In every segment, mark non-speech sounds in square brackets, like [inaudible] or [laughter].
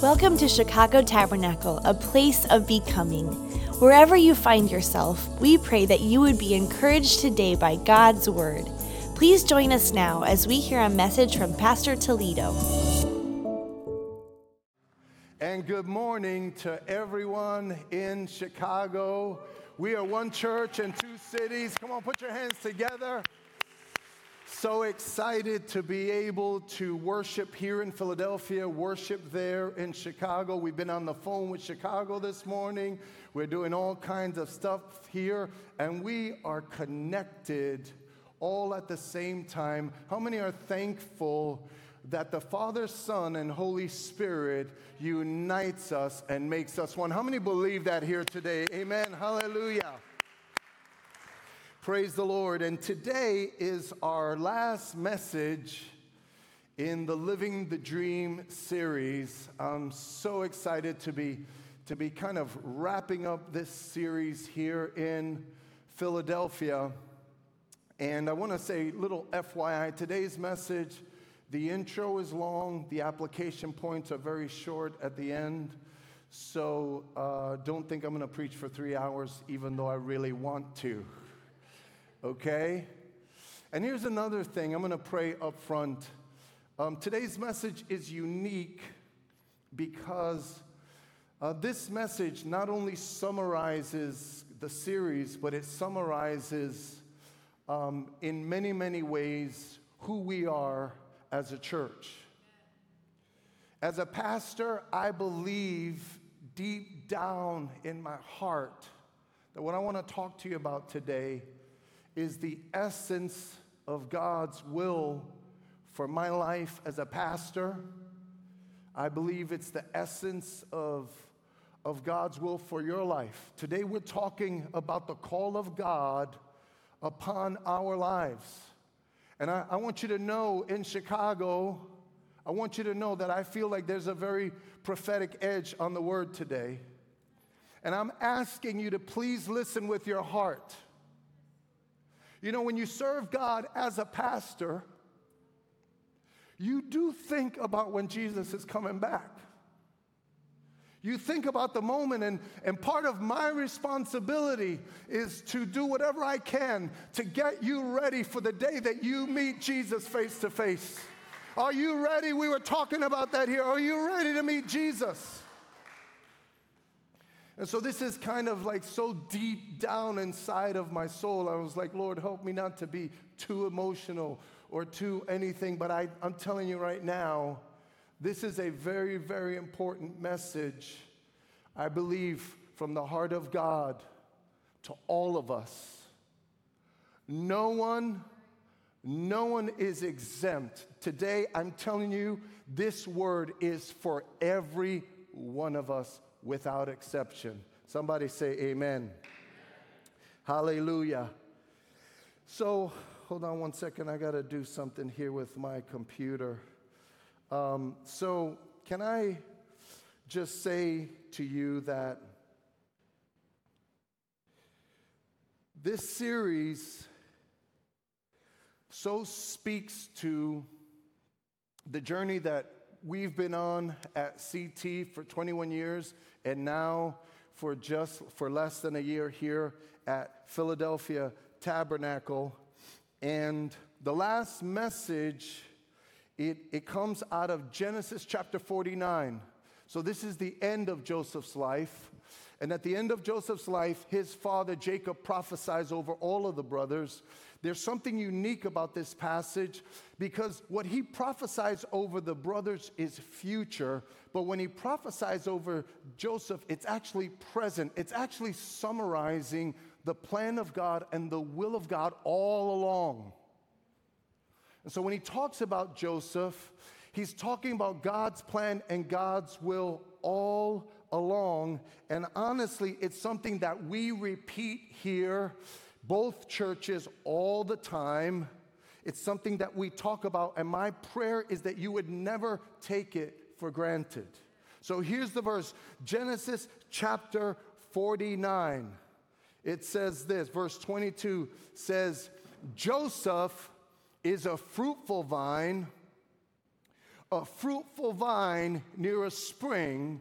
Welcome to Chicago Tabernacle, a place of becoming. Wherever you find yourself, we pray that you would be encouraged today by God's Word. Please join us now as we hear a message from Pastor Toledo. And good morning to everyone in Chicago. We are one church in two cities. Come on, put your hands together. So excited to be able to worship here in Philadelphia, worship there in Chicago. We've been on the phone with Chicago this morning. We're doing all kinds of stuff here, and we are connected all at the same time. How many are thankful that the Father, Son, and Holy Spirit unites us and makes us one? How many believe that here today? Amen. Hallelujah. Praise the Lord. And today is our last message in the Living the Dream series. I'm so excited to be to be kind of wrapping up this series here in Philadelphia. And I want to say little FYI, today's message, the intro is long, the application points are very short at the end. So uh, don't think I'm going to preach for three hours, even though I really want to okay? And here's another thing I'm going to pray up front. Um, today's message is unique because uh, this message not only summarizes the series, but it summarizes um, in many, many ways who we are as a church. As a pastor, I believe deep down in my heart that what I want to talk to you about today is the essence of God's will for my life as a pastor. I believe it's the essence of, of God's will for your life. Today, we're talking about the call of God upon our lives. And I, I want you to know in Chicago, I want you to know that I feel like there's a very prophetic edge on the word today. And I'm asking you to please listen with your heart. You know, when you serve God as a pastor, you do think about when Jesus is coming back. You think about the moment, and, and part of my responsibility is to do whatever I can to get you ready for the day that you meet Jesus face to face. Are you ready? We were talking about that here. Are you ready to meet Jesus? And so this is kind of like so deep down inside of my soul. I was like, Lord, help me not to be too emotional or too anything. But I, I'm telling you right now, this is a very, very important message, I believe, from the heart of God to all of us. No one, no one is exempt. Today, I'm telling you, this word is for every one of us without exception. Somebody say amen. amen. Hallelujah. So, hold on one second. I got to do something here with my computer. Um, so, can I just say to you that this series so speaks to the journey that we've been on at CT for 21 years and now for just for less than a year here at Philadelphia Tabernacle. And the last message, it, it comes out of Genesis chapter 49. So this is the end of Joseph's life. And at the end of Joseph's life, his father Jacob prophesies over all of the brothers. There's something unique about this passage because what he prophesies over the brothers is future, but when he prophesies over Joseph, it's actually present. It's actually summarizing the plan of God and the will of God all along. And so when he talks about Joseph, he's talking about God's plan and God's will all along. And honestly, it's something that we repeat here both churches all the time. It's something that we talk about, and my prayer is that you would never take it for granted. So here's the verse Genesis chapter 49. It says this, verse 22 says, Joseph is a fruitful vine, a fruitful vine near a spring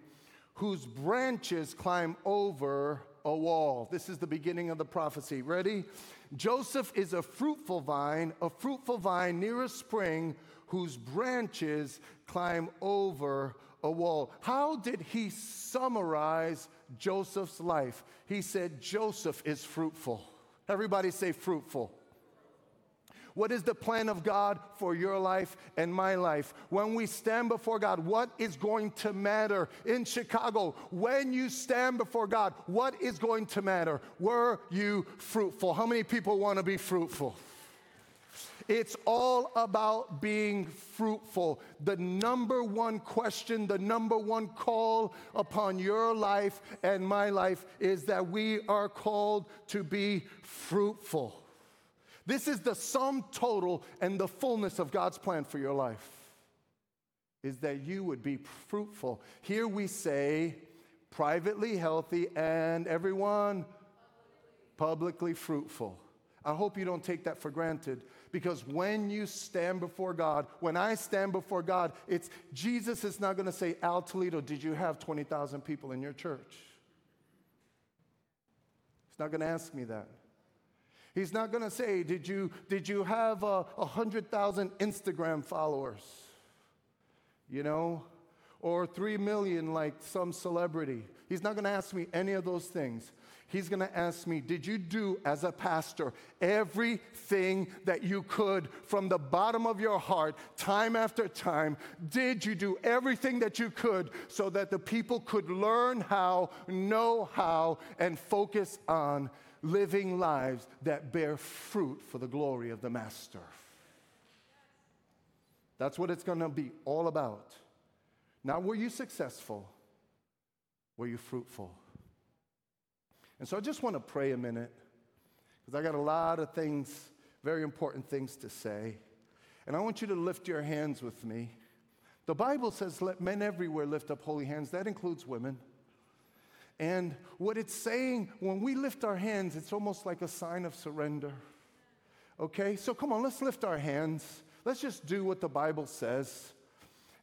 whose branches climb over a wall. This is the beginning of the prophecy. Ready? Joseph is a fruitful vine, a fruitful vine near a spring whose branches climb over a wall. How did he summarize Joseph's life? He said, Joseph is fruitful. Everybody say fruitful. What is the plan of God for your life and my life? When we stand before God, what is going to matter? In Chicago, when you stand before God, what is going to matter? Were you fruitful? How many people want to be fruitful? It's all about being fruitful. The number one question, the number one call upon your life and my life is that we are called to be fruitful. This is the sum total and the fullness of God's plan for your life is that you would be fruitful. Here we say privately healthy and everyone publicly fruitful. I hope you don't take that for granted because when you stand before God, when I stand before God, it's Jesus is not going to say, Al Toledo, did you have 20,000 people in your church? He's not going to ask me that. He's not going to say, Did you, did you have a 100,000 Instagram followers? You know? Or 3 million like some celebrity. He's not going to ask me any of those things. He's going to ask me, Did you do as a pastor everything that you could from the bottom of your heart, time after time? Did you do everything that you could so that the people could learn how, know how, and focus on living lives that bear fruit for the glory of the Master. That's what it's going to be all about. Now, were you successful? Were you fruitful? And so I just want to pray a minute because I got a lot of things, very important things to say. And I want you to lift your hands with me. The Bible says, let men everywhere lift up holy hands. That includes women. And what it's saying, when we lift our hands, it's almost like a sign of surrender. Okay? So come on, let's lift our hands. Let's just do what the Bible says.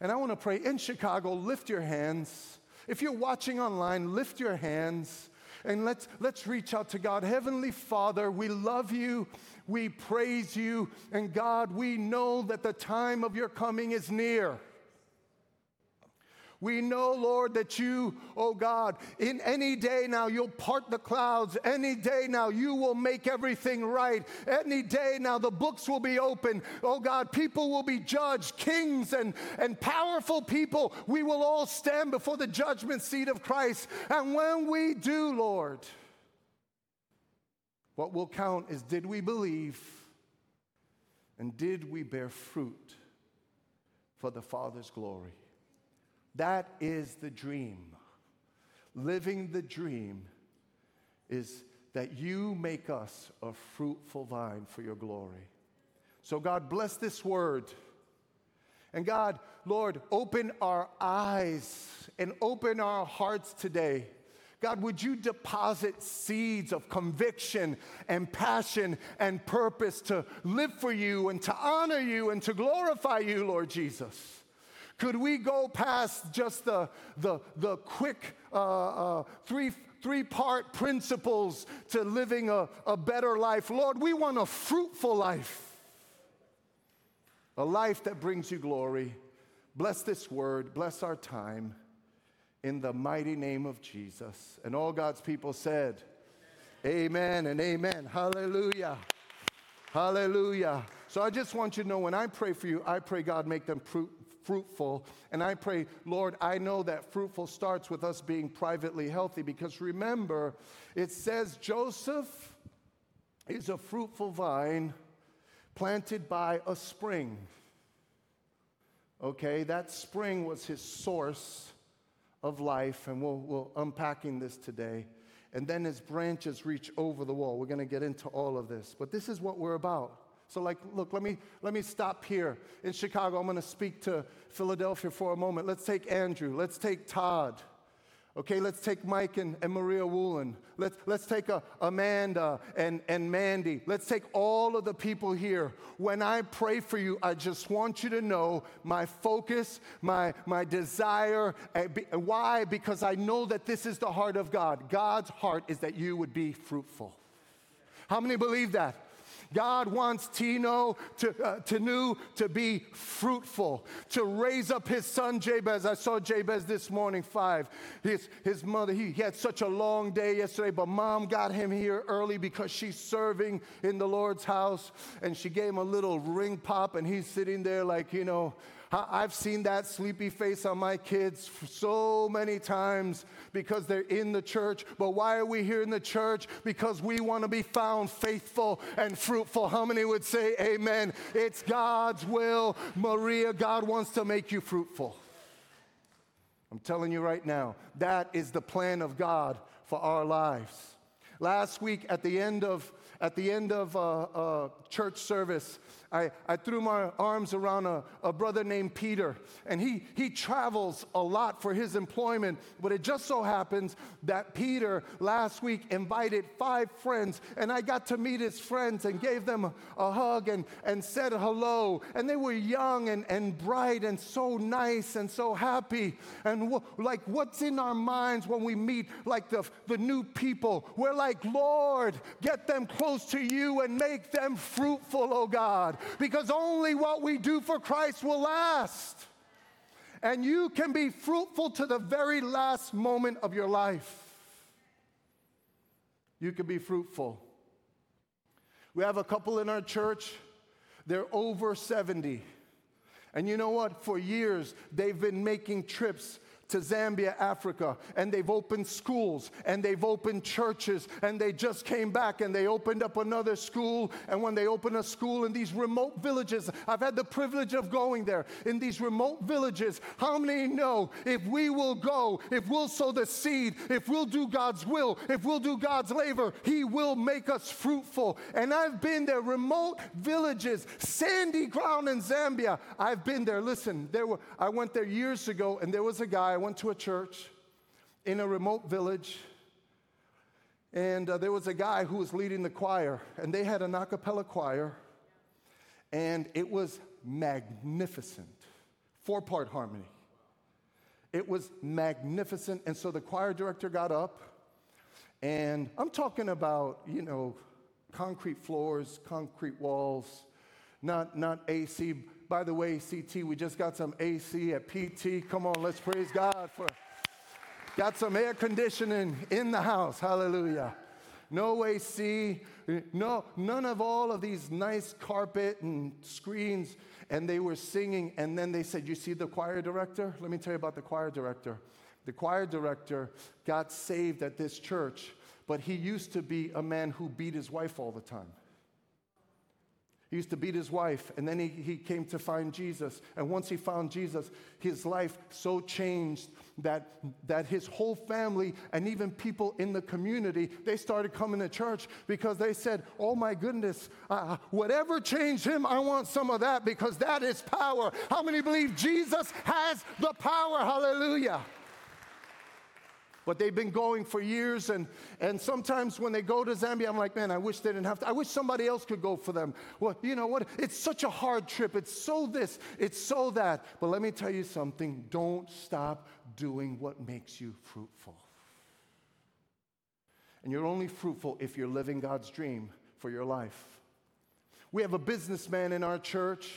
And I want to pray in Chicago, lift your hands. If you're watching online, lift your hands and let's, let's reach out to God. Heavenly Father, we love you, we praise you, and God, we know that the time of your coming is near. We know, Lord, that you, oh God, in any day now you'll part the clouds. Any day now you will make everything right. Any day now the books will be open. Oh God, people will be judged. Kings and, and powerful people, we will all stand before the judgment seat of Christ. And when we do, Lord, what will count is did we believe and did we bear fruit for the Father's glory? That is the dream. Living the dream is that you make us a fruitful vine for your glory. So, God, bless this word. And God, Lord, open our eyes and open our hearts today. God, would you deposit seeds of conviction and passion and purpose to live for you and to honor you and to glorify you, Lord Jesus? Could we go past just the, the, the quick uh, uh, three, three part principles to living a, a better life? Lord, we want a fruitful life, a life that brings you glory. Bless this word, bless our time in the mighty name of Jesus. And all God's people said, Amen, amen and amen. Hallelujah. Hallelujah. So I just want you to know when I pray for you, I pray God make them fruit, fruitful. And I pray, Lord, I know that fruitful starts with us being privately healthy because remember, it says Joseph is a fruitful vine planted by a spring. Okay, that spring was his source of life, and we'll, we'll unpacking this today. And then his branches reach over the wall. We're going to get into all of this, but this is what we're about. So, like, look, let me, let me stop here. In Chicago, I'm going to speak to Philadelphia for a moment. Let's take Andrew. Let's take Todd. Okay, let's take Mike and, and Maria Woolen. Let's, let's take a, Amanda and, and Mandy. Let's take all of the people here. When I pray for you, I just want you to know my focus, my, my desire. Eh, why? Because I know that this is the heart of God. God's heart is that you would be fruitful. How many believe that? God wants Tino to, uh, Tenu to be fruitful, to raise up his son Jabez. I saw Jabez this morning, five. His, his mother, he, he had such a long day yesterday, but mom got him here early because she's serving in the Lord's house. And she gave him a little ring pop, and he's sitting there like, you know, I've seen that sleepy face on my kids so many times because they're in the church. But why are we here in the church? Because we want to be found faithful and fruitful. How many would say amen? It's God's will. Maria, God wants to make you fruitful. I'm telling you right now, that is the plan of God for our lives. Last week at the end of at the end of uh, uh, church service, I, I threw my arms around a, a brother named Peter, and he, he travels a lot for his employment. But it just so happens that Peter last week invited five friends, and I got to meet his friends and gave them a, hug and, and said hello. And they were young and, and bright and so nice and so happy. And w- like, what's in our minds when we meet like the, the new people? We're like, Lord, get them close to you and make them fruitful, oh God because only what we do for Christ will last. And you can be fruitful to the very last moment of your life. You can be fruitful. We have a couple in our church, they're over 70. And you know what? For years, they've been making trips to Zambia, Africa, and they've opened schools and they've opened churches, and they just came back and they opened up another school. And when they open a school in these remote villages, I've had the privilege of going there in these remote villages. How many know if we will go, if we'll sow the seed, if we'll do God's will, if we'll do God's labor, He will make us fruitful. And I've been there, remote villages, sandy ground in Zambia. I've been there. Listen, there were, I went there years ago, and there was a guy went to a church in a remote village, and uh, there was a guy who was leading the choir, and they had an a cappella choir, and it was magnificent. Four part harmony. It was magnificent. And so the choir director got up, and I'm talking about, you know, concrete floors, concrete walls, not, not AC by the way, CT, we just got some AC at PT. Come on, let's praise God for. Got some air conditioning in the house. Hallelujah. No AC, no, none of all of these nice carpet and screens. And they were singing, and then they said, You see the choir director? Let me tell you about the choir director. The choir director got saved at this church, but he used to be a man who beat his wife all the time. He used to beat his wife, and then he, he came to find Jesus. And once he found Jesus, his life so changed that, that his whole family and even people in the community, they started coming to church because they said, oh my goodness, uh, whatever changed him, I want some of that because that is power. How many believe Jesus has the power? Hallelujah but they've been going for years. And, and sometimes when they go to Zambia, I'm like, man, I wish they didn't have to. I wish somebody else could go for them. Well, you know what? It's such a hard trip. It's so this, it's so that. But let me tell you something don't stop doing what makes you fruitful. And you're only fruitful if you're living God's dream for your life. We have a businessman in our church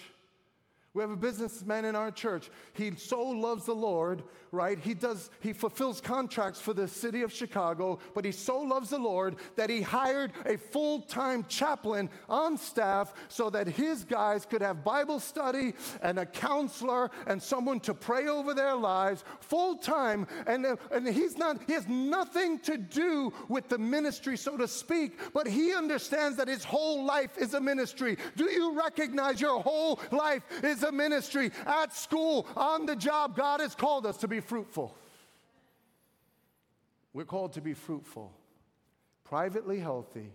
we have a businessman in our church. He so loves the Lord, right? He does, he fulfills contracts for the city of Chicago, but he so loves the Lord that he hired a full time chaplain on staff so that his guys could have Bible study and a counselor and someone to pray over their lives full time. And, and he's not, he has nothing to do with the ministry, so to speak, but he understands that his whole life is a ministry. Do you recognize your whole life is a ministry, at school, on the job. God has called us to be fruitful. We're called to be fruitful, privately healthy,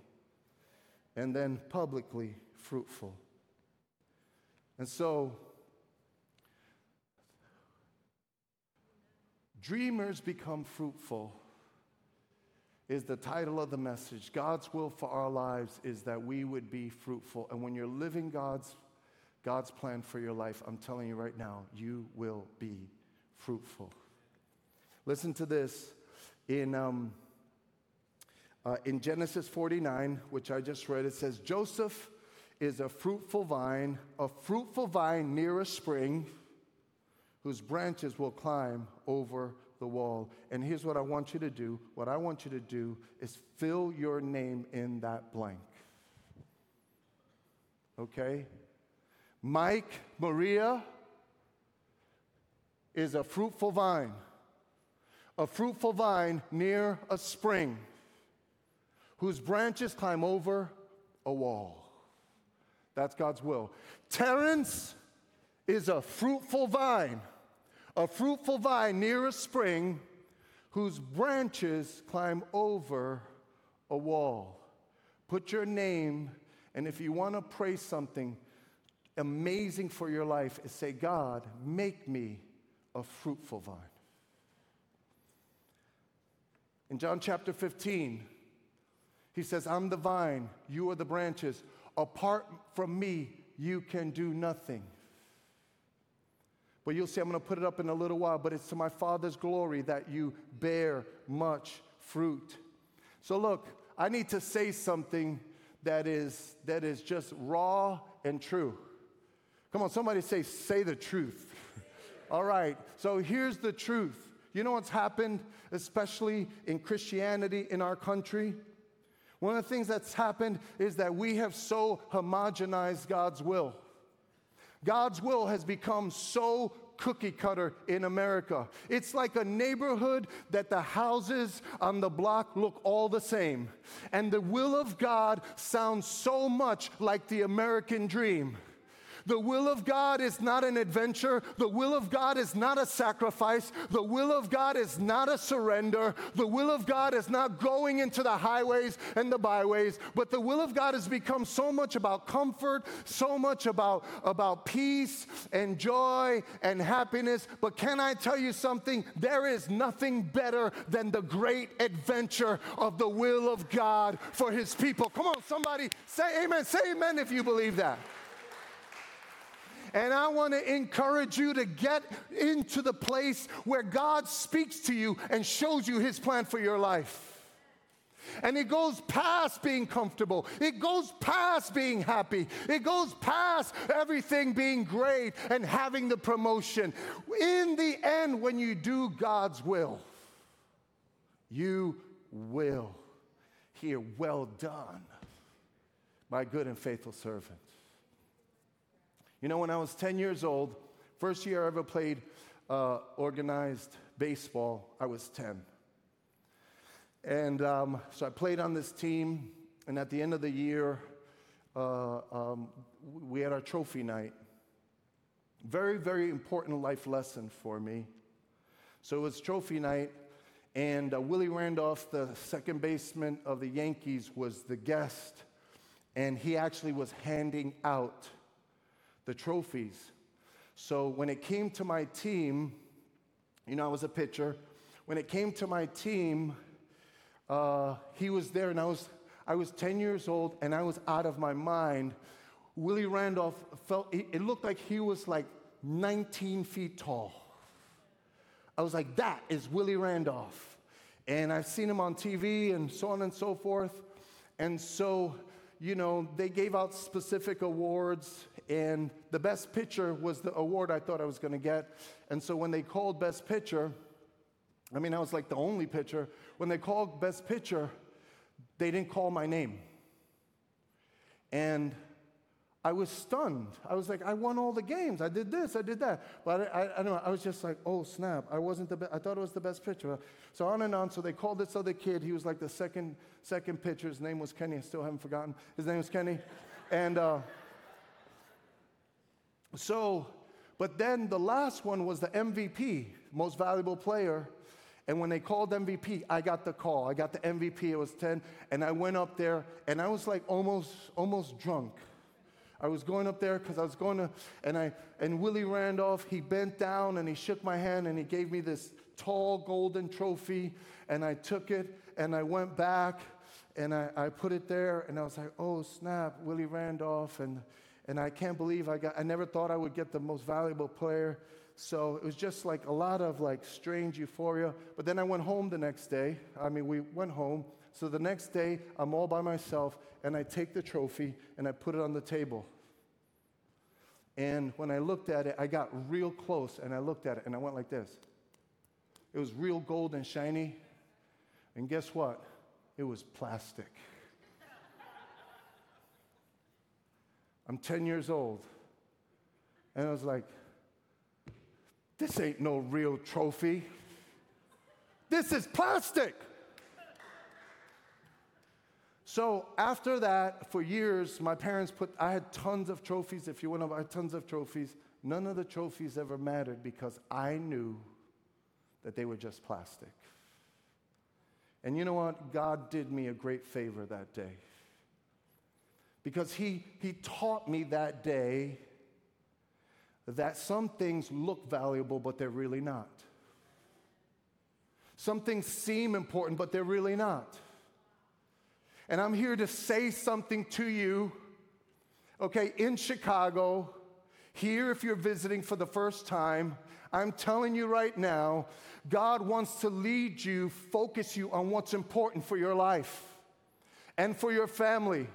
and then publicly fruitful. And so, Dreamers become fruitful is the title of the message. God's will for our lives is that we would be fruitful. And when you're living God's, God's plan for your life, I'm telling you right now, you will be fruitful. Listen to this. In, um, uh, in Genesis 49, which I just read, it says, Joseph is a fruitful vine, a fruitful vine near a spring whose branches will climb over the wall. And here's what I want you to do what I want you to do is fill your name in that blank. Okay? Mike Maria is a fruitful vine, a fruitful vine near a spring whose branches climb over a wall. That's God's will. Terence is a fruitful vine a fruitful vine near a spring whose branches climb over a wall. Put your name, and if you want to pray something amazing for your life, is say, God, make me a fruitful vine. In John chapter 15, he says, I'm the vine, you are the branches. Apart from me, you can do nothing. But you'll see, I'm going to put it up in a little while, but it's to my Father's glory that you bear much fruit. So, look, I need to say something that is, that is just raw and true. Come on, somebody say, say the truth. [laughs] All right, so here's the truth. You know what's happened, especially in Christianity in our country? One of the things that's happened is that we have so homogenized God's will. God's will has become so cookie cutter in America. It's like a neighborhood that the houses on the block look all the same. And the will of God sounds so much like the American dream. The will of God is not an adventure. The will of God is not a sacrifice. The will of God is not a surrender. The will of God is not going into the highways and the byways. But the will of God has become so much about comfort, so much about, about peace and joy and happiness. But can I tell you something? There is nothing better than the great adventure of the will of God for his people. Come on, somebody say amen. Say amen if you believe that. And I want to encourage you to get into the place where God speaks to you and shows you his plan for your life. And it goes past being comfortable. It goes past being happy. It goes past everything being great and having the promotion. In the end, when you do God's will, you will hear, Well done, my good and faithful servant. You know, when I was 10 years old, first year I ever played uh, organized baseball, I was 10. And um, so I played on this team, and at the end of the year, uh, um, we had our trophy night. Very, very important life lesson for me. So it was trophy night, and uh, Willie Randolph, the second baseman of the Yankees, was the guest, and he actually was handing out the trophies. So when it came to my team, you know, I was a pitcher. When it came to my team, uh, he was there, and I was, I was 10 years old, and I was out of my mind. Willie Randolph felt, it looked like he was like 19 feet tall. I was like, that is Willie Randolph. And I've seen him on TV and so on and so forth. And so, you know, they gave out specific awards and the best pitcher was the award I thought I was going to get. And so when they called best pitcher, I mean, I was like the only pitcher. When they called best pitcher, they didn't call my name. And I was stunned. I was like, I won all the games. I did this, I did that. But I, I, I don't know. I was just like, oh, snap. I wasn't the best. I thought it was the best pitcher. So on and on. So they called this other kid. He was like the second, second pitcher. His name was Kenny. I still haven't forgotten. His name was Kenny. And, uh, so, but then the last one was the MVP, most valuable player. And when they called MVP, I got the call. I got the MVP. It was 10. And I went up there and I was like almost, almost drunk. I was going up there because I was going to, and I and Willie Randolph, he bent down and he shook my hand and he gave me this tall golden trophy, and I took it and I went back and I, I put it there and I was like, oh snap, Willie Randolph, and and I can't believe I got I never thought I would get the most valuable player. So it was just like a lot of like strange euphoria. But then I went home the next day. I mean, we went home. So the next day, I'm all by myself, and I take the trophy and I put it on the table. And when I looked at it, I got real close and I looked at it and I went like this. It was real gold and shiny. And guess what? It was plastic. [laughs] I'm 10 years old. And I was like, this ain't no real trophy. This is plastic. So after that, for years, my parents put, I had tons of trophies. If you want to buy tons of trophies, none of the trophies ever mattered because I knew that they were just plastic. And you know what? God did me a great favor that day. Because he, he taught me that day that some things look valuable, but they're really not. Some things seem important, but they're really not. And I'm here to say something to you, okay, in Chicago, here if you're visiting for the first time, I'm telling you right now, God wants to lead you, focus you on what's important for your life and for your family.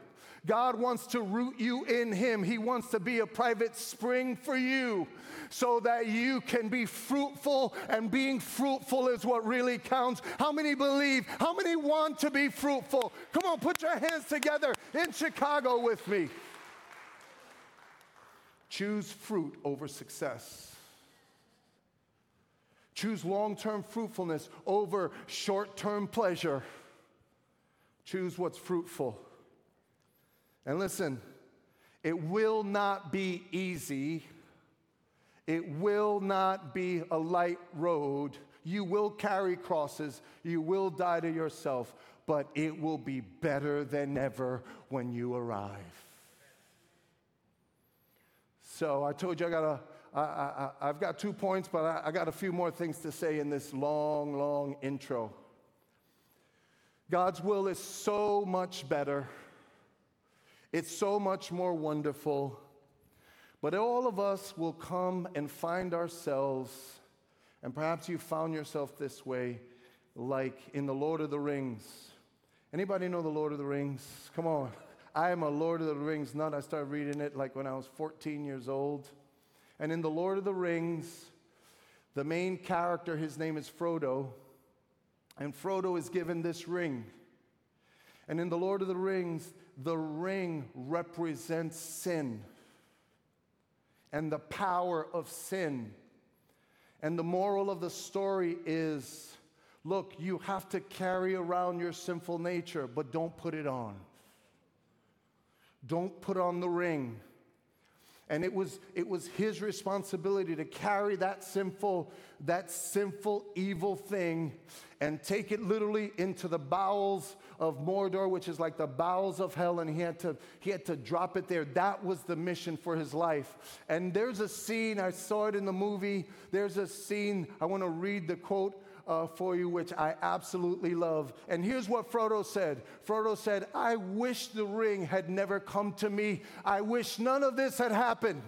God wants to root you in Him. He wants to be a private spring for you so that you can be fruitful, and being fruitful is what really counts. How many believe? How many want to be fruitful? Come on, put your hands together in Chicago with me. Choose fruit over success. Choose long term fruitfulness over short term pleasure. Choose what's fruitful. And listen, it will not be easy. It will not be a light road. You will carry crosses. You will die to yourself, but it will be better than ever when you arrive. So I told you I got a, I, I, I've got two points, but I, I got a few more things to say in this long, long intro. God's will is so much better it's so much more wonderful. But all of us will come and find ourselves, and perhaps you found yourself this way, like in the Lord of the Rings. Anybody know the Lord of the Rings? Come on. [laughs] I am a Lord of the Rings nut. I started reading it like when I was 14 years old. And in the Lord of the Rings, the main character, his name is Frodo, and Frodo is given this ring. And in the Lord of the Rings, the ring represents sin and the power of sin. And the moral of the story is look, you have to carry around your sinful nature, but don't put it on. Don't put on the ring. And it was, it was his responsibility to carry that sinful, that sinful, evil thing and take it literally into the bowels of Mordor, which is like the bowels of hell, and he had to, he had to drop it there. That was the mission for his life. And there's a scene, I saw it in the movie. There's a scene, I want to read the quote uh, for you, which I absolutely love. And here's what Frodo said Frodo said, I wish the ring had never come to me. I wish none of this had happened.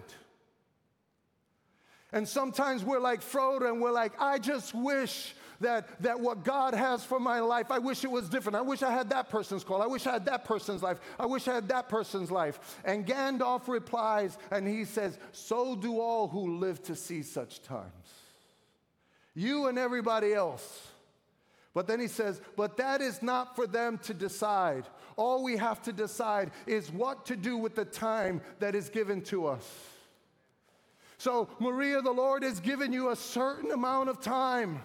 And sometimes we're like Frodo and we're like, I just wish that, that what God has for my life, I wish it was different. I wish I had that person's call. I wish I had that person's life. I wish I had that person's life. And Gandalf replies and he says, So do all who live to see such times you and everybody else. But then he says, but that is not for them to decide. All we have to decide is what to do with the time that is given to us. So, Maria, the Lord has given you a certain amount of time.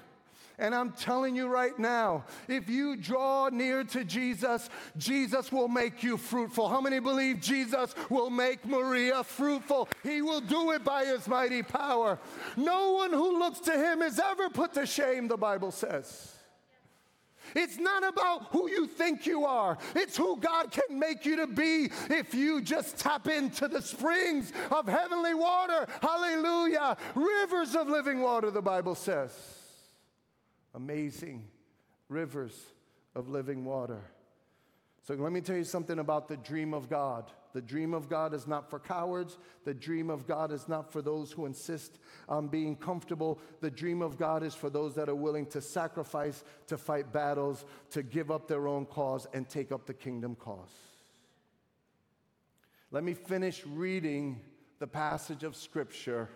And I'm telling you right now, if you draw near to Jesus, Jesus will make you fruitful. How many believe Jesus will make Maria fruitful? He will do it by his mighty power. No one who looks to him is ever put to shame, the Bible says. It's not about who you think you are. It's who God can make you to be if you just tap into the springs of heavenly water. Hallelujah. Rivers of living water, the Bible says. Amazing rivers of living water. So let me tell you something about the dream of God. The dream of God is not for cowards. The dream of God is not for those who insist on being comfortable. The dream of God is for those that are willing to sacrifice, to fight battles, to give up their own cause, and take up the kingdom cause. Let me finish reading the passage of Scripture,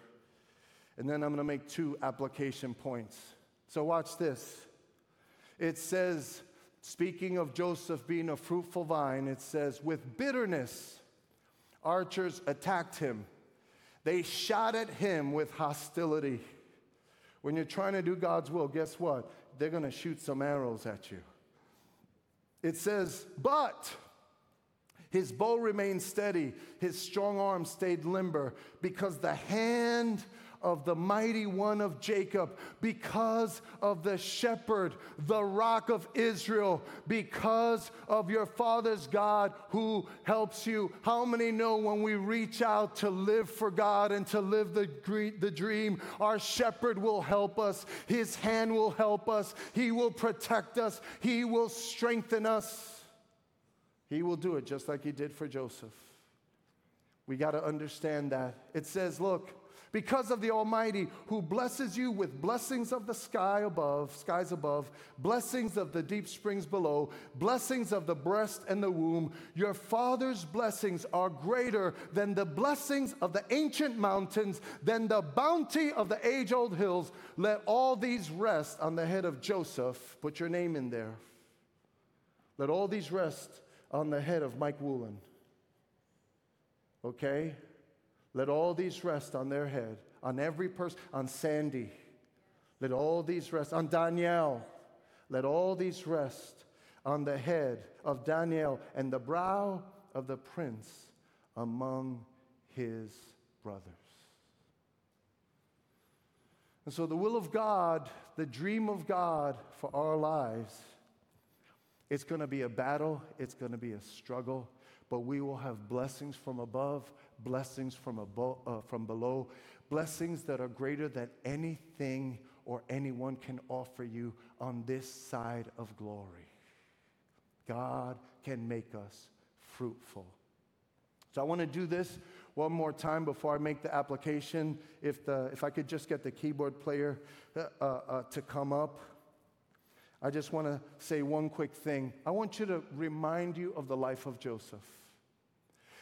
and then I'm going to make two application points. So, watch this. It says, speaking of Joseph being a fruitful vine, it says, with bitterness, archers attacked him. They shot at him with hostility. When you're trying to do God's will, guess what? They're going to shoot some arrows at you. It says, but his bow remained steady, his strong arm stayed limber, because the hand of the mighty one of Jacob, because of the shepherd, the rock of Israel, because of your father's God who helps you. How many know when we reach out to live for God and to live the, the dream, our shepherd will help us, his hand will help us, he will protect us, he will strengthen us. He will do it just like he did for Joseph. We got to understand that. It says, look, because of the Almighty who blesses you with blessings of the sky above, skies above, blessings of the deep springs below, blessings of the breast and the womb. Your Father's blessings are greater than the blessings of the ancient mountains, than the bounty of the age old hills. Let all these rest on the head of Joseph. Put your name in there. Let all these rest on the head of Mike Woolen. Okay? Let all these rest on their head, on every person, on Sandy. Let all these rest on Danielle. Let all these rest on the head of Daniel and the brow of the prince among his brothers. And so, the will of God, the dream of God for our lives, it's going to be a battle, it's going to be a struggle, but we will have blessings from above, blessings from, above, uh, from below, blessings that are greater than anything or anyone can offer you on this side of glory. God can make us fruitful. So I want to do this one more time before I make the application. If, the, if I could just get the keyboard player uh, uh, uh to come up. I just want to say one quick thing. I want you to remind you of the life of Joseph.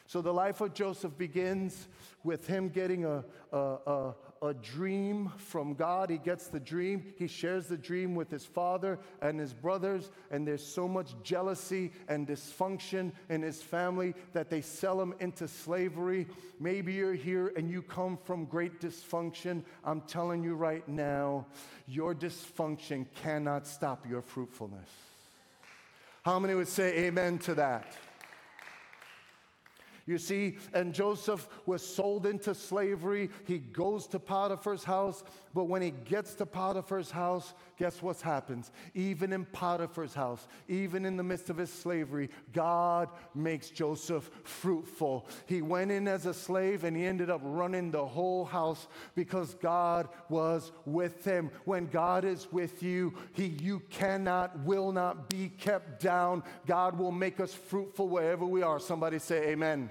So the life of Joseph begins with him getting a, a, a, a, dream from God. He gets the dream, he shares the dream with his father and his brothers, and there's so much jealousy and dysfunction in his family that they sell him into slavery. Maybe you're here and you come from great dysfunction. I'm telling you right now, your dysfunction cannot stop your fruitfulness. How many would say amen to that? You see, and Joseph was sold into slavery. He goes to Potiphar's house, but when he gets to Potiphar's house, guess what happens? Even in Potiphar's house, even in the midst of his slavery, God makes Joseph fruitful. He went in as a slave and he ended up running the whole house because God was with him. When God is with you, he, you cannot, will not be kept down. God will make us fruitful wherever we are. Somebody say, Amen.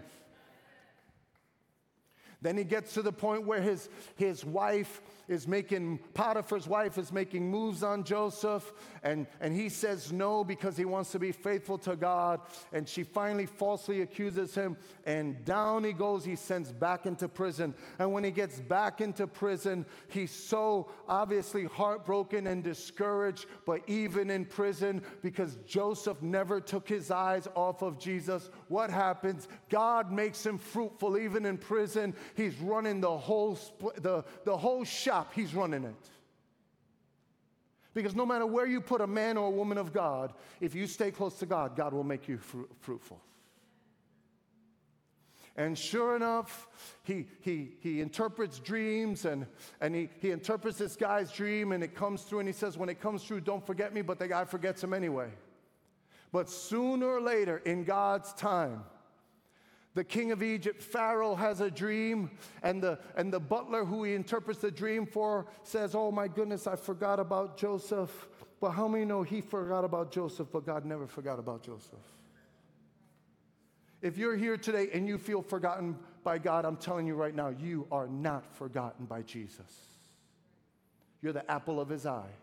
Then he gets to the point where his, his wife is making, Potiphar's wife is making moves on Joseph, and, and he says no because he wants to be faithful to God. And she finally falsely accuses him, and down he goes. He sends back into prison. And when he gets back into prison, he's so obviously heartbroken and discouraged, but even in prison, because Joseph never took his eyes off of Jesus, what happens? God makes him fruitful even in prison. He's running the whole, the, the whole shop shop, he's running it. Because no matter where you put a man or a woman of God, if you stay close to God, God will make you fru- fruitful. And sure enough, he, he, he interprets dreams and, and he, he interprets this guy's dream and it comes through and he says, When it comes through, don't forget me, but the guy forgets him anyway. But sooner or later, in God's time, the king of Egypt, Pharaoh, has a dream, and the, and the butler who he interprets the dream for says, Oh my goodness, I forgot about Joseph. But how many know he forgot about Joseph, but God never forgot about Joseph? If you're here today and you feel forgotten by God, I'm telling you right now, you are not forgotten by Jesus. You're the apple of his eye.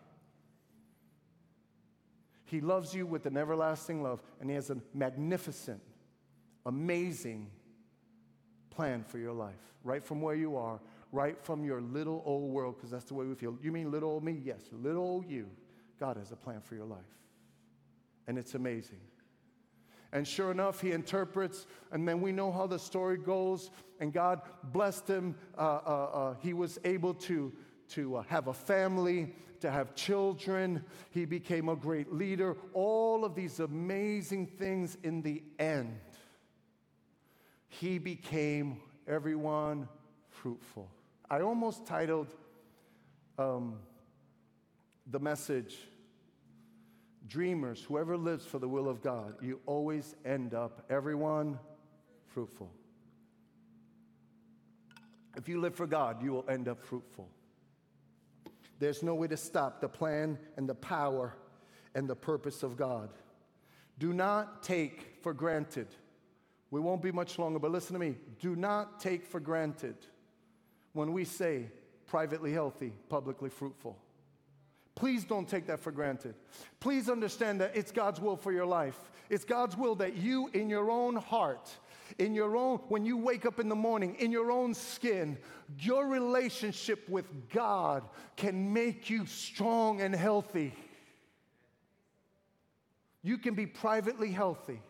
He loves you with an everlasting love, and he has a magnificent, amazing plan for your life, right from where you are, right from your little old world, because that's the way we feel. You mean little old me? Yes, little old you. God has a plan for your life, and it's amazing. And sure enough, he interprets, and then we know how the story goes. And God blessed him. Uh, uh, uh, he was able to, to uh, have a family, to have children. He became a great leader. All of these amazing things in the end. He became everyone fruitful. I almost titled um, the message dreamers, whoever lives for the will of God, you always end up, everyone, fruitful. If you live for God, you will end up fruitful. There's no way to stop the plan and the power and the purpose of God. Do not take for granted. We won't be much longer, but listen to me. Do not take for granted when we say privately healthy, publicly fruitful. Please don't take that for granted. Please understand that it's God's will for your life. It's God's will that you, in your own heart, in your own, when you wake up in the morning, in your own skin, your relationship with God can make you strong and healthy. You can be privately healthy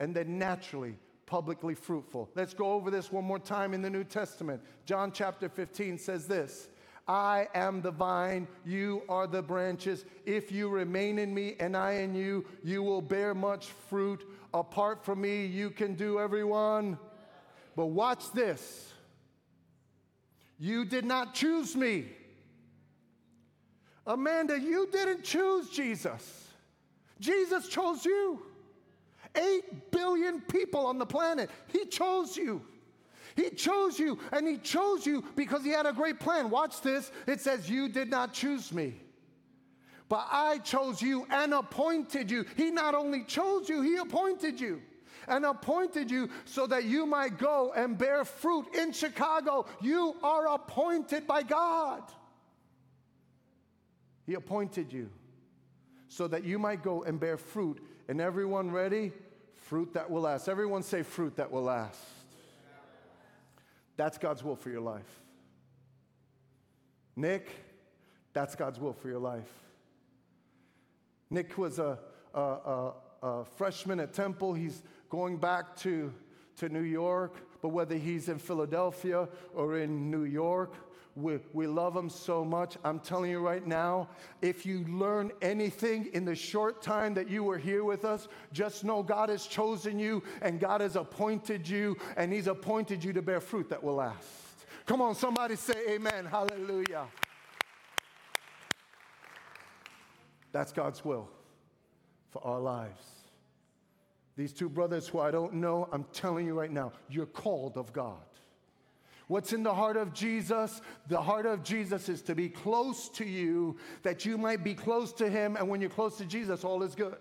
and then naturally publicly fruitful. Let's go over this one more time in the New Testament. John chapter 15 says this I am the vine, you are the branches. If you remain in me and I in you, you will bear much fruit. Apart from me, you can do everyone. But watch this. You did not choose me. Amanda, you didn't choose Jesus. Jesus chose you. Eight billion people on the planet. He chose you. He chose you, and He chose you because He had a great plan. Watch this. It says, You did not choose me, but I chose you and appointed you. He not only chose you, He appointed you. And appointed you so that you might go and bear fruit in Chicago. You are appointed by God. He appointed you so that you might go and bear fruit. And everyone ready? Fruit that will last. Everyone say, fruit that will last. That's God's will for your life. Nick, that's God's will for your life. Nick was a, a, a, a, freshman at Temple. He's going back to, to New York, but whether he's in Philadelphia or in New York, we, we love them so much. I'm telling you right now, if you learn anything in the short time that you were here with us, just know God has chosen you and God has appointed you, and He's appointed you to bear fruit that will last. Come on, somebody say amen. Hallelujah. That's God's will for our lives. These two brothers who I don't know, I'm telling you right now, you're called of God. What's in the heart of Jesus? The heart of Jesus is to be close to you, that you might be close to Him. And when you're close to Jesus, all is good.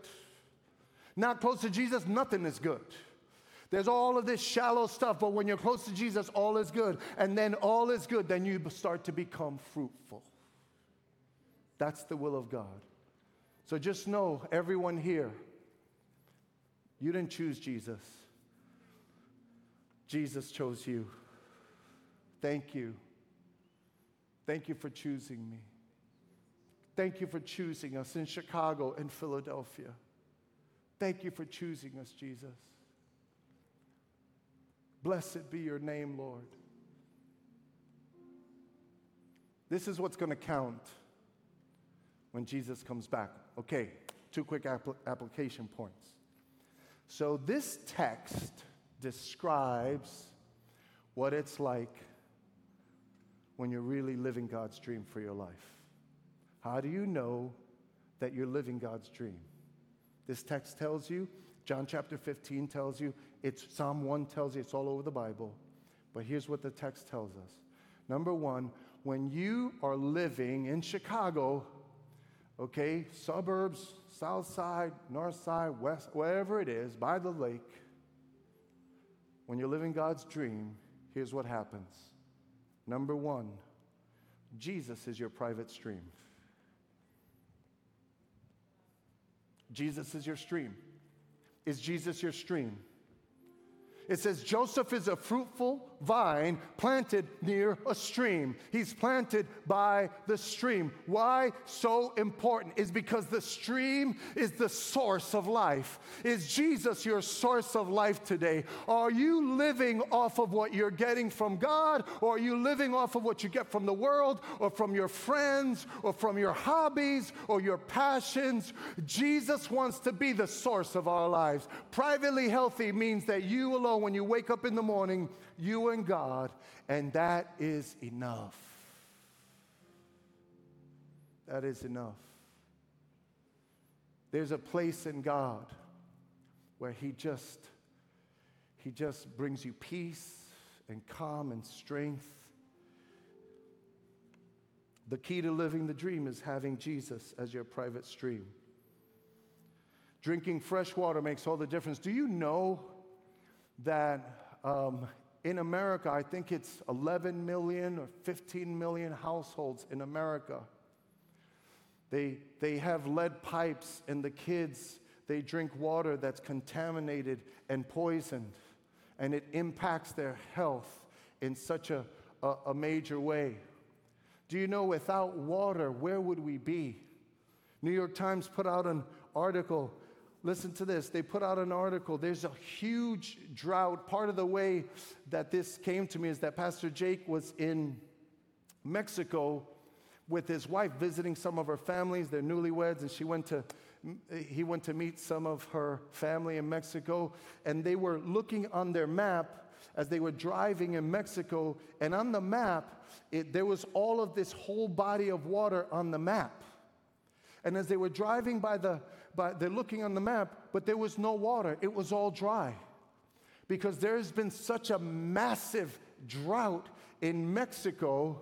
Not close to Jesus, nothing is good. There's all of this shallow stuff, but when you're close to Jesus, all is good. And then all is good, then you start to become fruitful. That's the will of God. So just know, everyone here, you didn't choose Jesus, Jesus chose you. Thank you. Thank you for choosing me. Thank you for choosing us in Chicago and Philadelphia. Thank you for choosing us, Jesus. Blessed be your name, Lord. This is what's going to count when Jesus comes back. Okay, two quick apl- application points. So, this text describes what it's like when you're really living God's dream for your life. How do you know that you're living God's dream? This text tells you, John chapter 15 tells you, it's Psalm 1 tells you, it's all over the Bible. But here's what the text tells us. Number one, when you are living in Chicago, okay, suburbs, south side, north side, west, wherever it is, by the lake, when you're living God's dream, here's what happens. Number one, Jesus is your private stream. Jesus is your stream. Is Jesus your stream? It says Joseph is a fruitful vine planted near a stream. He's planted by the stream. Why so important? Is because the stream is the source of life. Is Jesus your source of life today? Are you living off of what you're getting from God, or are you living off of what you get from the world, or from your friends, or from your hobbies, or your passions? Jesus wants to be the source of our lives. Privately healthy means that you alone, when you wake up in the morning, you and God, and that is enough. That is enough. There's a place in God where He just He just brings you peace and calm and strength. The key to living the dream is having Jesus as your private stream. Drinking fresh water makes all the difference. Do you know that um, in America, I think it's 11 million or 15 million households in America. They, they have lead pipes, and the kids, they drink water that's contaminated and poisoned, and it impacts their health in such a, a, a major way. Do you know without water, where would we be? New York Times put out an article Listen to this. They put out an article. There's a huge drought. Part of the way that this came to me is that Pastor Jake was in Mexico with his wife visiting some of her families. They're newlyweds, and she went to he went to meet some of her family in Mexico, and they were looking on their map as they were driving in Mexico, and on the map, it, there was all of this whole body of water on the map. And as they were driving by the but they're looking on the map, but there was no water. It was all dry. Because there's been such a massive drought in Mexico,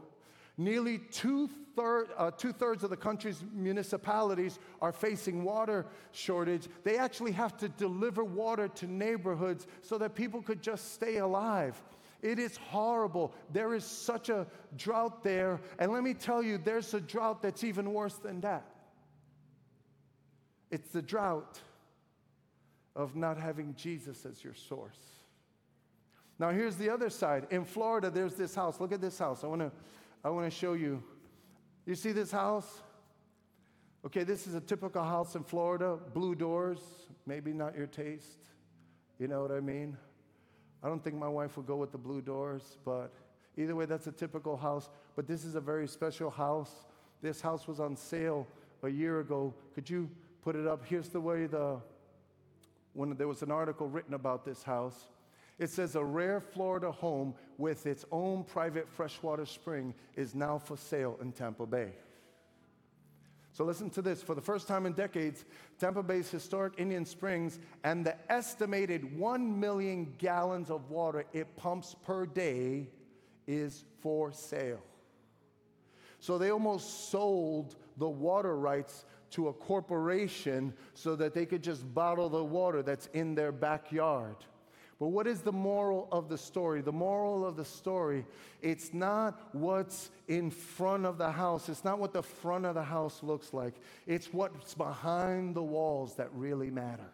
nearly two, uh, thirds of the country's municipalities are facing water shortage. They actually have to deliver water to neighborhoods so that people could just stay alive. It is horrible. There is such a drought there. And let me tell you, there's a drought that's even worse than that. It's the drought of not having Jesus as your source. Now, here's the other side. In Florida, there's this house. Look at this house. I want to I want to show you. You see this house? Okay, this is a typical house in Florida. Blue doors, maybe not your taste. You know what I mean? I don't think my wife would go with the blue doors, but either way, that's a typical house. But this is a very special house. This house was on sale a year ago. Could you put it up. Here's the way the, when there was an article written about this house. It says a rare Florida home with its own private freshwater spring is now for sale in Tampa Bay. So listen to this. For the first time in decades, Tampa Bay's historic Indian Springs and the estimated 1 million gallons of water it pumps per day is for sale. So they almost sold the water rights to a corporation so that they could just bottle the water that's in their backyard. But what is the moral of the story? The moral of the story, it's not what's in front of the house. It's not what the front of the house looks like. It's what's behind the walls that really matters.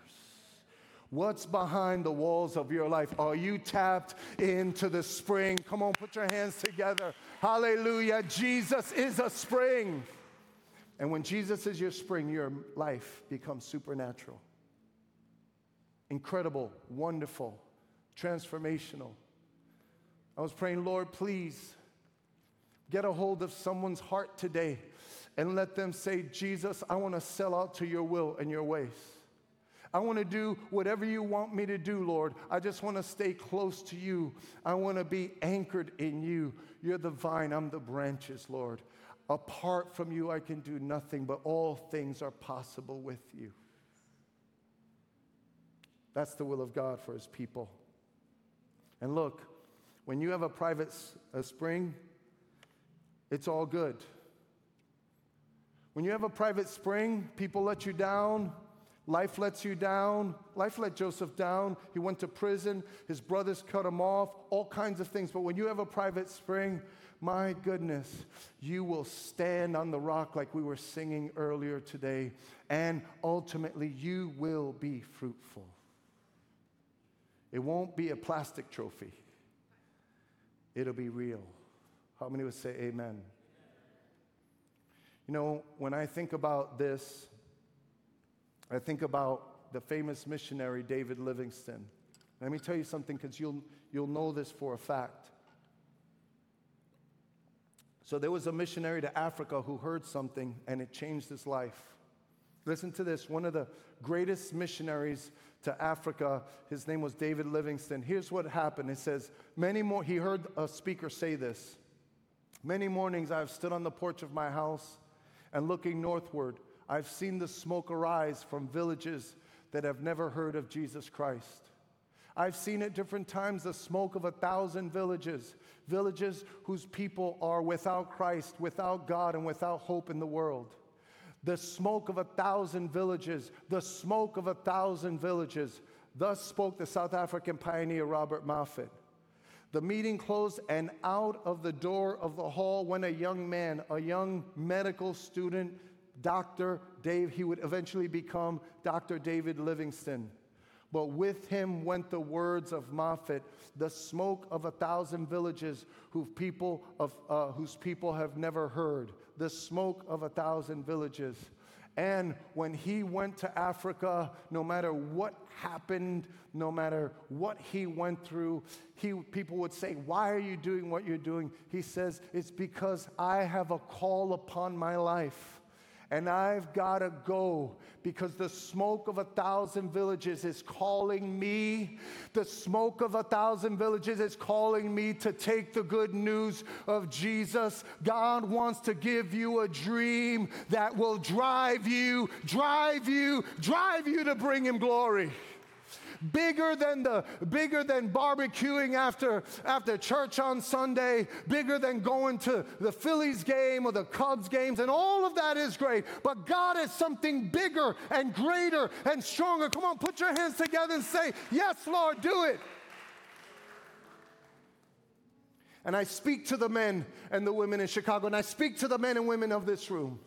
What's behind the walls of your life? Are you tapped into the spring? Come on, put your hands together. Hallelujah. Jesus is a spring. And when Jesus is your spring, your life becomes supernatural, incredible, wonderful, transformational. I was praying, Lord, please get a hold of someone's heart today and let them say, Jesus, I want to sell out to your will and your ways. I want to do whatever you want me to do, Lord. I just want to stay close to you. I want to be anchored in you. You're the vine, I'm the branches, Lord. Apart from you, I can do nothing, but all things are possible with you. That's the will of God for his people. And look, when you have a private a spring, it's all good. When you have a private spring, people let you down, life lets you down. Life let Joseph down. He went to prison, his brothers cut him off, all kinds of things. But when you have a private spring, my goodness, you will stand on the rock like we were singing earlier today, and ultimately you will be fruitful. It won't be a plastic trophy, it'll be real. How many would say amen? You know, when I think about this, I think about the famous missionary David Livingstone. Let me tell you something because you'll, you'll know this for a fact. So there was a missionary to Africa who heard something and it changed his life. Listen to this one of the greatest missionaries to Africa, his name was David Livingstone. Here's what happened. It says, Many more, he heard a speaker say this. Many mornings I've stood on the porch of my house and looking northward, I've seen the smoke arise from villages that have never heard of Jesus Christ. I've seen at different times the smoke of a thousand villages, villages whose people are without Christ, without God, and without hope in the world. The smoke of a thousand villages, the smoke of a thousand villages. Thus spoke the South African pioneer Robert Moffat. The meeting closed, and out of the door of the hall went a young man, a young medical student, Dr. Dave. He would eventually become Dr. David Livingstone. But with him went the words of Moffat, the smoke of a thousand villages whose people, of, uh, whose people have never heard, the smoke of a thousand villages. And when he went to Africa, no matter what happened, no matter what he went through, he, people would say, Why are you doing what you're doing? He says, It's because I have a call upon my life and I've got to go because the smoke of a thousand villages is calling me. The smoke of a thousand villages is calling me to take the good news of Jesus. God wants to give you a dream that will drive you, drive you, drive you to bring Him glory bigger than the bigger than barbecuing after after church on Sunday, bigger than going to the Phillies game or the Cubs games, and all of that is great. But God is something bigger and greater and stronger. Come on, put your hands together and say, Yes, Lord, do it. And I speak to the men and the women in Chicago, and I speak to the men and women of this room.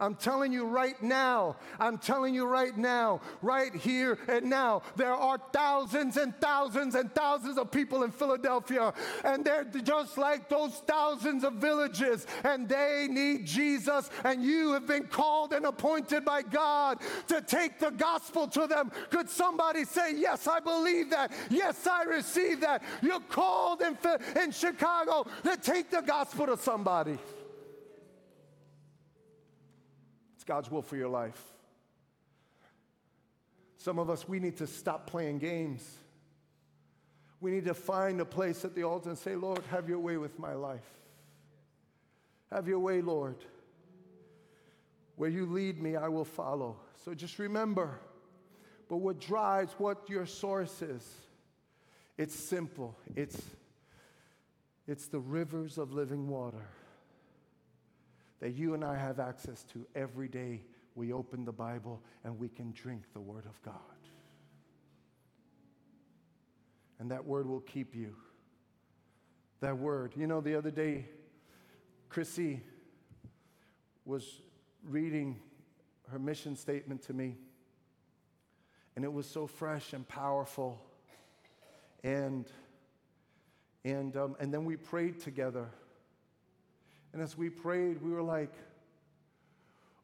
I'm telling you right now, I'm telling you right now, right here and now, there are thousands and thousands and thousands of people in Philadelphia, and they're just like those thousands of villages, and they need Jesus, and you have been called and appointed by God to take the gospel to them. Could somebody say, Yes, I believe that? Yes, I receive that. You're called in, in Chicago to take the gospel to somebody. It's God's will for your life. Some of us, we need to stop playing games. We need to find a place at the altar and say, Lord, have your way with my life. Have your way, Lord. Where you lead me, I will follow. So just remember, but what drives what your source is, it's simple. It's, it's the rivers of living water that you and I have access to every day we open the Bible and we can drink the Word of God. And that Word will keep you. That Word. You know, the other day, Chrissy was reading her mission statement to me, and it was so fresh and powerful. And, and, um, and then we prayed together. And as we prayed, we were like,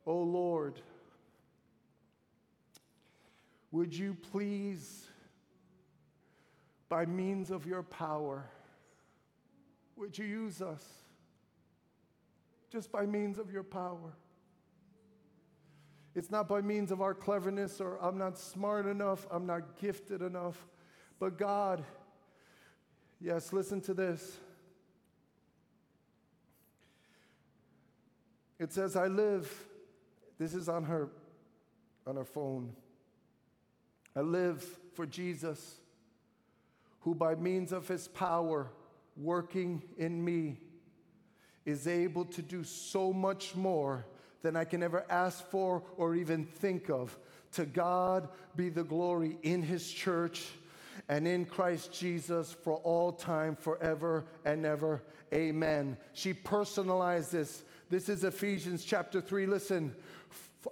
Oh Lord, would you please, by means of your power, would you use us just by means of your power? It's not by means of our cleverness or I'm not smart enough, I'm not gifted enough. But God, yes, listen to this. It says, I live, this is on her, on her phone. I live for Jesus, who by means of his power working in me is able to do so much more than I can ever ask for or even think of. To God be the glory in his church and in Christ Jesus for all time, forever and ever. Amen. She personalized this. This is Ephesians chapter 3. Listen,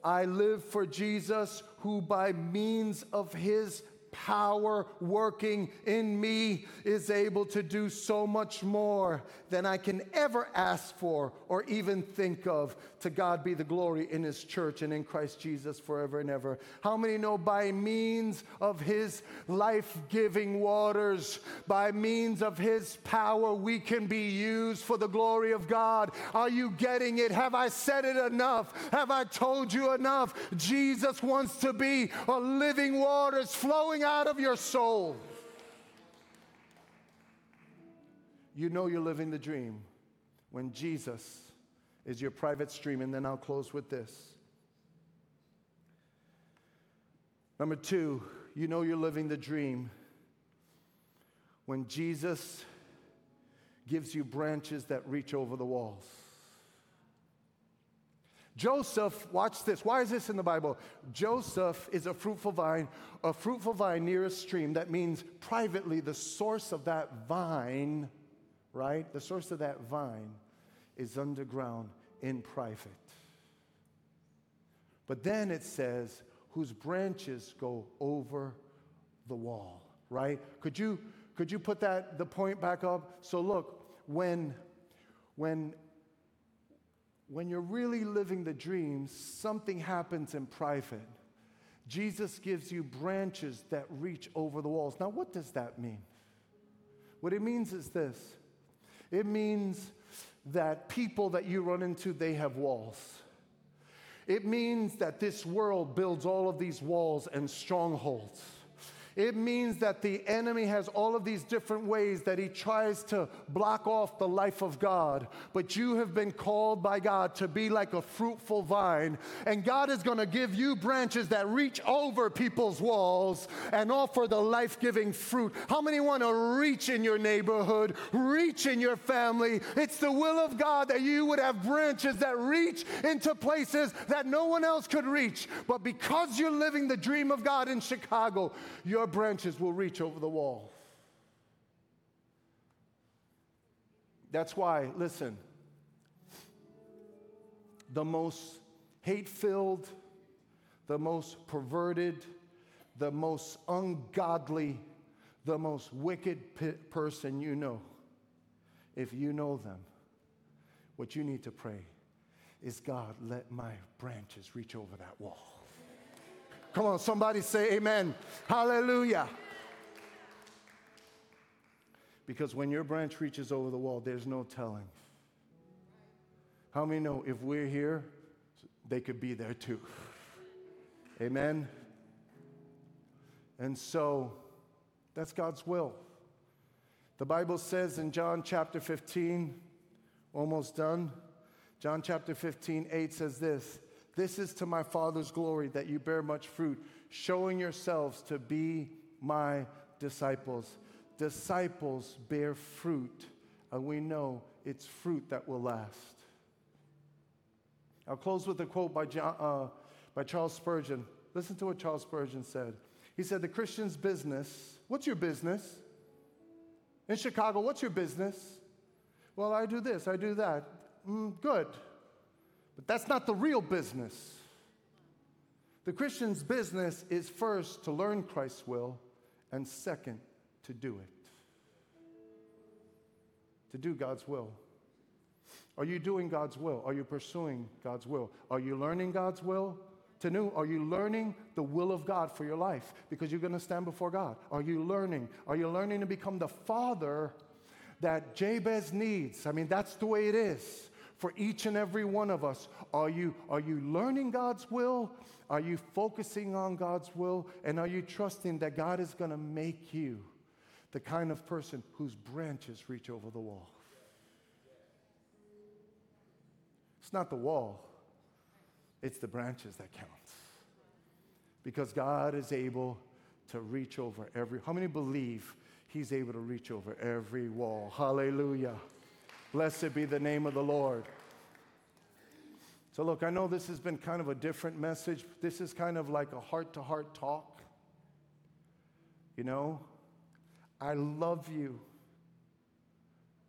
I live for Jesus, who by means of his power working in me is able to do so much more than I can ever ask for or even think of. To God be the glory in His church and in Christ Jesus forever and ever. How many know by means of His life giving waters, by means of His power, we can be used for the glory of God? Are you getting it? Have I said it enough? Have I told you enough? Jesus wants to be a living waters flowing out of your soul. You know you're living the dream when Jesus is your private stream. And then I'll close with this. Number two, you know you're living the dream when Jesus gives you branches that reach over the walls. Joseph, watch this. Why is this in the Bible? Joseph is a fruitful vine, a fruitful vine near a stream. That means privately, the source of that vine, right? The source of that vine is underground in private. But then it says, whose branches go over the wall, right? Could you, could you put that, the point back up? So look, when, when when you're really living the dream, something happens in private. Jesus gives you branches that reach over the walls. Now, what does that mean? What it means is this it means that people that you run into, they have walls. It means that this world builds all of these walls and strongholds. It means that the enemy has all of these different ways that he tries to block off the life of God. But you have been called by God to be like a fruitful vine. And God is going to give you branches that reach over people's walls and offer the life giving fruit. How many want to reach in your neighborhood, reach in your family? It's the will of God that you would have branches that reach into places that no one else could reach. But because you're living the dream of God in Chicago, your your branches will reach over the wall. That's why, listen, the most hate filled, the most perverted, the most ungodly, the most wicked person you know, if you know them, what you need to pray is God, let my branches reach over that wall. Come on, somebody say amen. Hallelujah. Because when your branch reaches over the wall, there's no telling. How many know if we're here, they could be there too? Amen. And so that's God's will. The Bible says in John chapter 15, almost done. John chapter 15, 8 says this this is to my Father's glory that you bear much fruit, showing yourselves to be my disciples. Disciples bear fruit, and we know it's fruit that will last. I'll close with a quote by, John, uh, by Charles Spurgeon. Listen to what Charles Spurgeon said. He said, The Christian's business, what's your business? In Chicago, what's your business? Well, I do this, I do that. Mm, good. But that's not the real business. The Christian's business is first to learn Christ's will, and second, to do it. To do God's will. Are you doing God's will? Are you pursuing God's will? Are you learning God's will? To know, are you learning the will of God for your life? Because you're going to stand before God. Are you learning? Are you learning to become the father that Jabez needs? I mean, that's the way it is for each and every one of us. Are you, are you learning God's will? Are you focusing on God's will? And are you trusting that God is going to make you the kind of person whose branches reach over the wall? It's not the wall, it's the branches that count. Because God is able to reach over every. How many believe He's able to reach over every wall? Hallelujah. Blessed be the name of the Lord. So, look, I know this has been kind of a different message. This is kind of like a heart to heart talk. You know, I love you.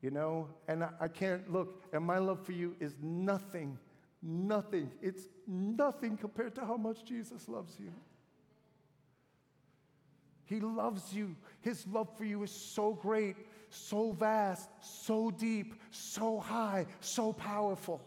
You know, and I, I, can't look, and my love for you is nothing, nothing. It's nothing compared to how much Jesus loves you. He loves you. His love for you is so great, so vast, so deep, so high, so powerful.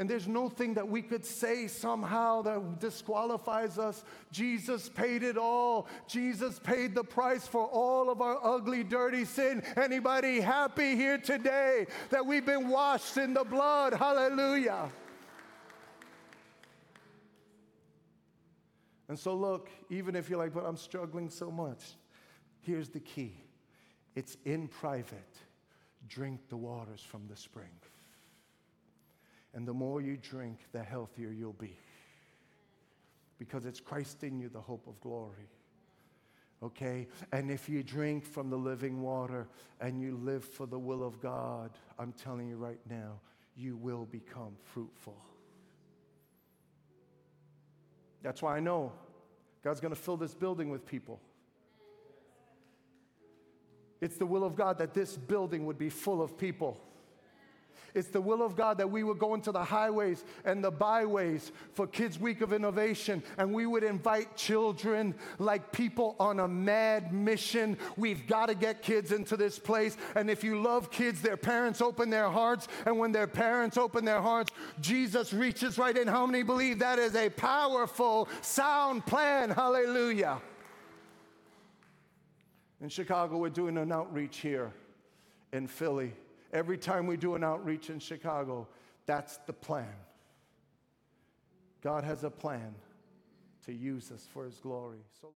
And there's no thing that we could say somehow that disqualifies us. Jesus paid it all. Jesus paid the price for all of our ugly, dirty sin. Anybody happy here today that we've been washed in the blood? Hallelujah. And so, look, even if you're like, but I'm struggling so much, here's the key it's in private. Drink the waters from the spring. And the more you drink, the healthier you'll be. Because it's Christ in you, the hope of glory. Okay? And if you drink from the living water and you live for the will of God, I'm telling you right now, you will become fruitful. That's why I know God's going to fill this building with people. It's the will of God that this building would be full of people. It's the will of God that we would go into the highways and the byways for Kids Week of Innovation and we would invite children like people on a mad mission. We've got to get kids into this place. And if you love kids, their parents open their hearts. And when their parents open their hearts, Jesus reaches right in. How many believe that is a powerful, sound plan? Hallelujah. In Chicago, we're doing an outreach here in Philly. Every time we do an outreach in Chicago, that's the plan. God has a plan to use us for his glory. So